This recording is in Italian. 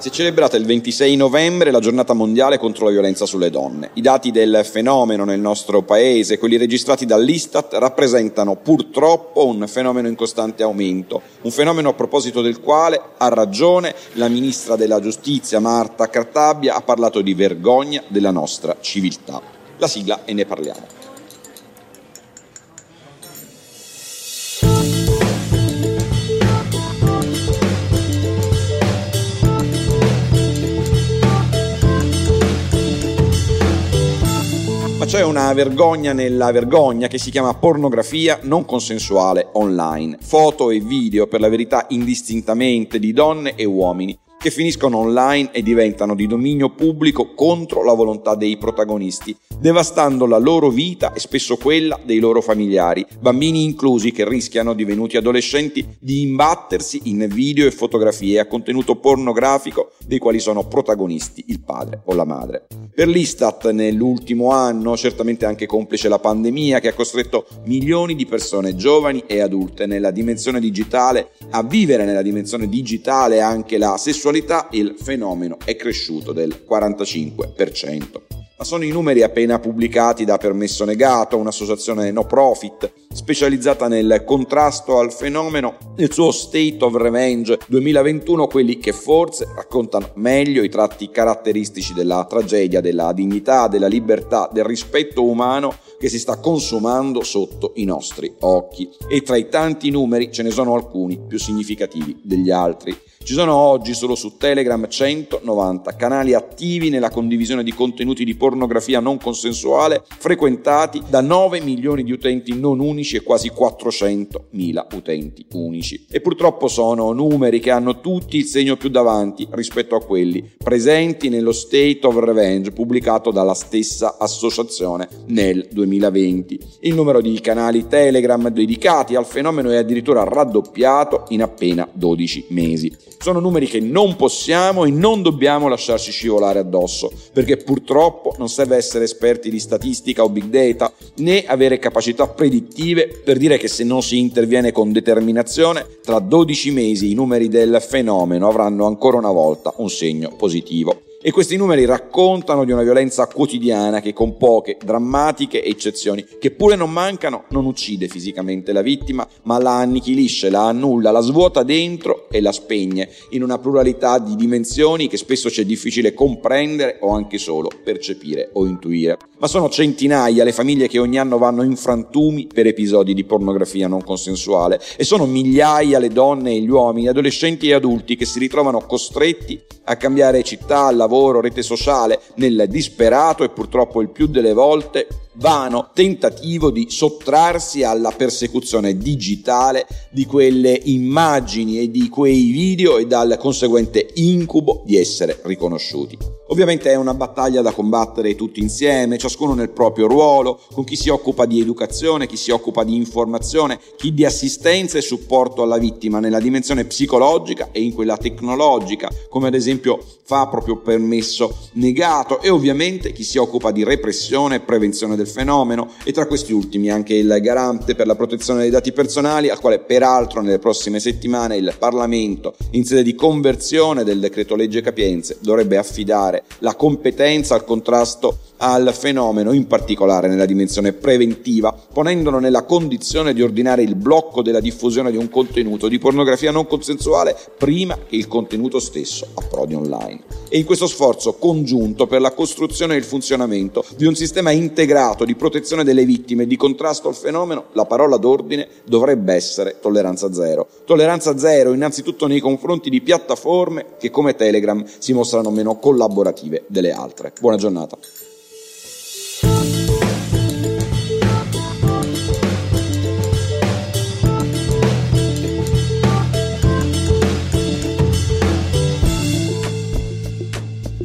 Si è celebrata il 26 novembre la giornata mondiale contro la violenza sulle donne. I dati del fenomeno nel nostro paese, quelli registrati dall'Istat, rappresentano purtroppo un fenomeno in costante aumento, un fenomeno a proposito del quale ha ragione la ministra della giustizia Marta Cartabia ha parlato di vergogna della nostra civiltà. La sigla e ne parliamo. C'è una vergogna nella vergogna che si chiama pornografia non consensuale online. Foto e video, per la verità indistintamente, di donne e uomini che finiscono online e diventano di dominio pubblico contro la volontà dei protagonisti, devastando la loro vita e spesso quella dei loro familiari, bambini inclusi che rischiano, divenuti adolescenti, di imbattersi in video e fotografie a contenuto pornografico dei quali sono protagonisti il padre o la madre. Per l'Istat nell'ultimo anno, certamente anche complice la pandemia che ha costretto milioni di persone giovani e adulte nella dimensione digitale a vivere nella dimensione digitale anche la sessualità il fenomeno è cresciuto del 45%. Ma sono i numeri appena pubblicati da Permesso Negato, un'associazione no profit specializzata nel contrasto al fenomeno, nel suo State of Revenge 2021, quelli che forse raccontano meglio i tratti caratteristici della tragedia, della dignità, della libertà, del rispetto umano che si sta consumando sotto i nostri occhi. E tra i tanti numeri ce ne sono alcuni più significativi degli altri. Ci sono oggi solo su Telegram 190 canali attivi nella condivisione di contenuti di pornografia non consensuale frequentati da 9 milioni di utenti non unici e quasi 400 mila utenti unici. E purtroppo sono numeri che hanno tutti il segno più davanti rispetto a quelli presenti nello State of Revenge pubblicato dalla stessa associazione nel 2020. Il numero di canali Telegram dedicati al fenomeno è addirittura raddoppiato in appena 12 mesi. Sono numeri che non possiamo e non dobbiamo lasciarci scivolare addosso, perché purtroppo non serve essere esperti di statistica o big data, né avere capacità predittive per dire che se non si interviene con determinazione, tra 12 mesi i numeri del fenomeno avranno ancora una volta un segno positivo. E questi numeri raccontano di una violenza quotidiana che con poche drammatiche eccezioni, che pure non mancano, non uccide fisicamente la vittima, ma la annichilisce, la annulla, la svuota dentro e la spegne, in una pluralità di dimensioni che spesso c'è difficile comprendere o anche solo percepire o intuire. Ma sono centinaia le famiglie che ogni anno vanno in frantumi per episodi di pornografia non consensuale e sono migliaia le donne e gli uomini, adolescenti e adulti che si ritrovano costretti a cambiare città, lavoro, rete sociale, nel disperato e purtroppo il più delle volte vano tentativo di sottrarsi alla persecuzione digitale di quelle immagini e di quei video e dal conseguente incubo di essere riconosciuti. Ovviamente è una battaglia da combattere tutti insieme, ciascuno nel proprio ruolo, con chi si occupa di educazione, chi si occupa di informazione, chi di assistenza e supporto alla vittima nella dimensione psicologica e in quella tecnologica, come ad esempio fa proprio permesso negato, e ovviamente chi si occupa di repressione e prevenzione del fenomeno e tra questi ultimi anche il garante per la protezione dei dati personali al quale peraltro nelle prossime settimane il Parlamento in sede di conversione del decreto legge capienze dovrebbe affidare la competenza al contrasto al fenomeno, in particolare nella dimensione preventiva, ponendolo nella condizione di ordinare il blocco della diffusione di un contenuto di pornografia non consensuale prima che il contenuto stesso approdi online. E in questo sforzo congiunto per la costruzione e il funzionamento di un sistema integrato di protezione delle vittime e di contrasto al fenomeno, la parola d'ordine dovrebbe essere tolleranza zero. Tolleranza zero innanzitutto nei confronti di piattaforme che come Telegram si mostrano meno collaborative delle altre. Buona giornata.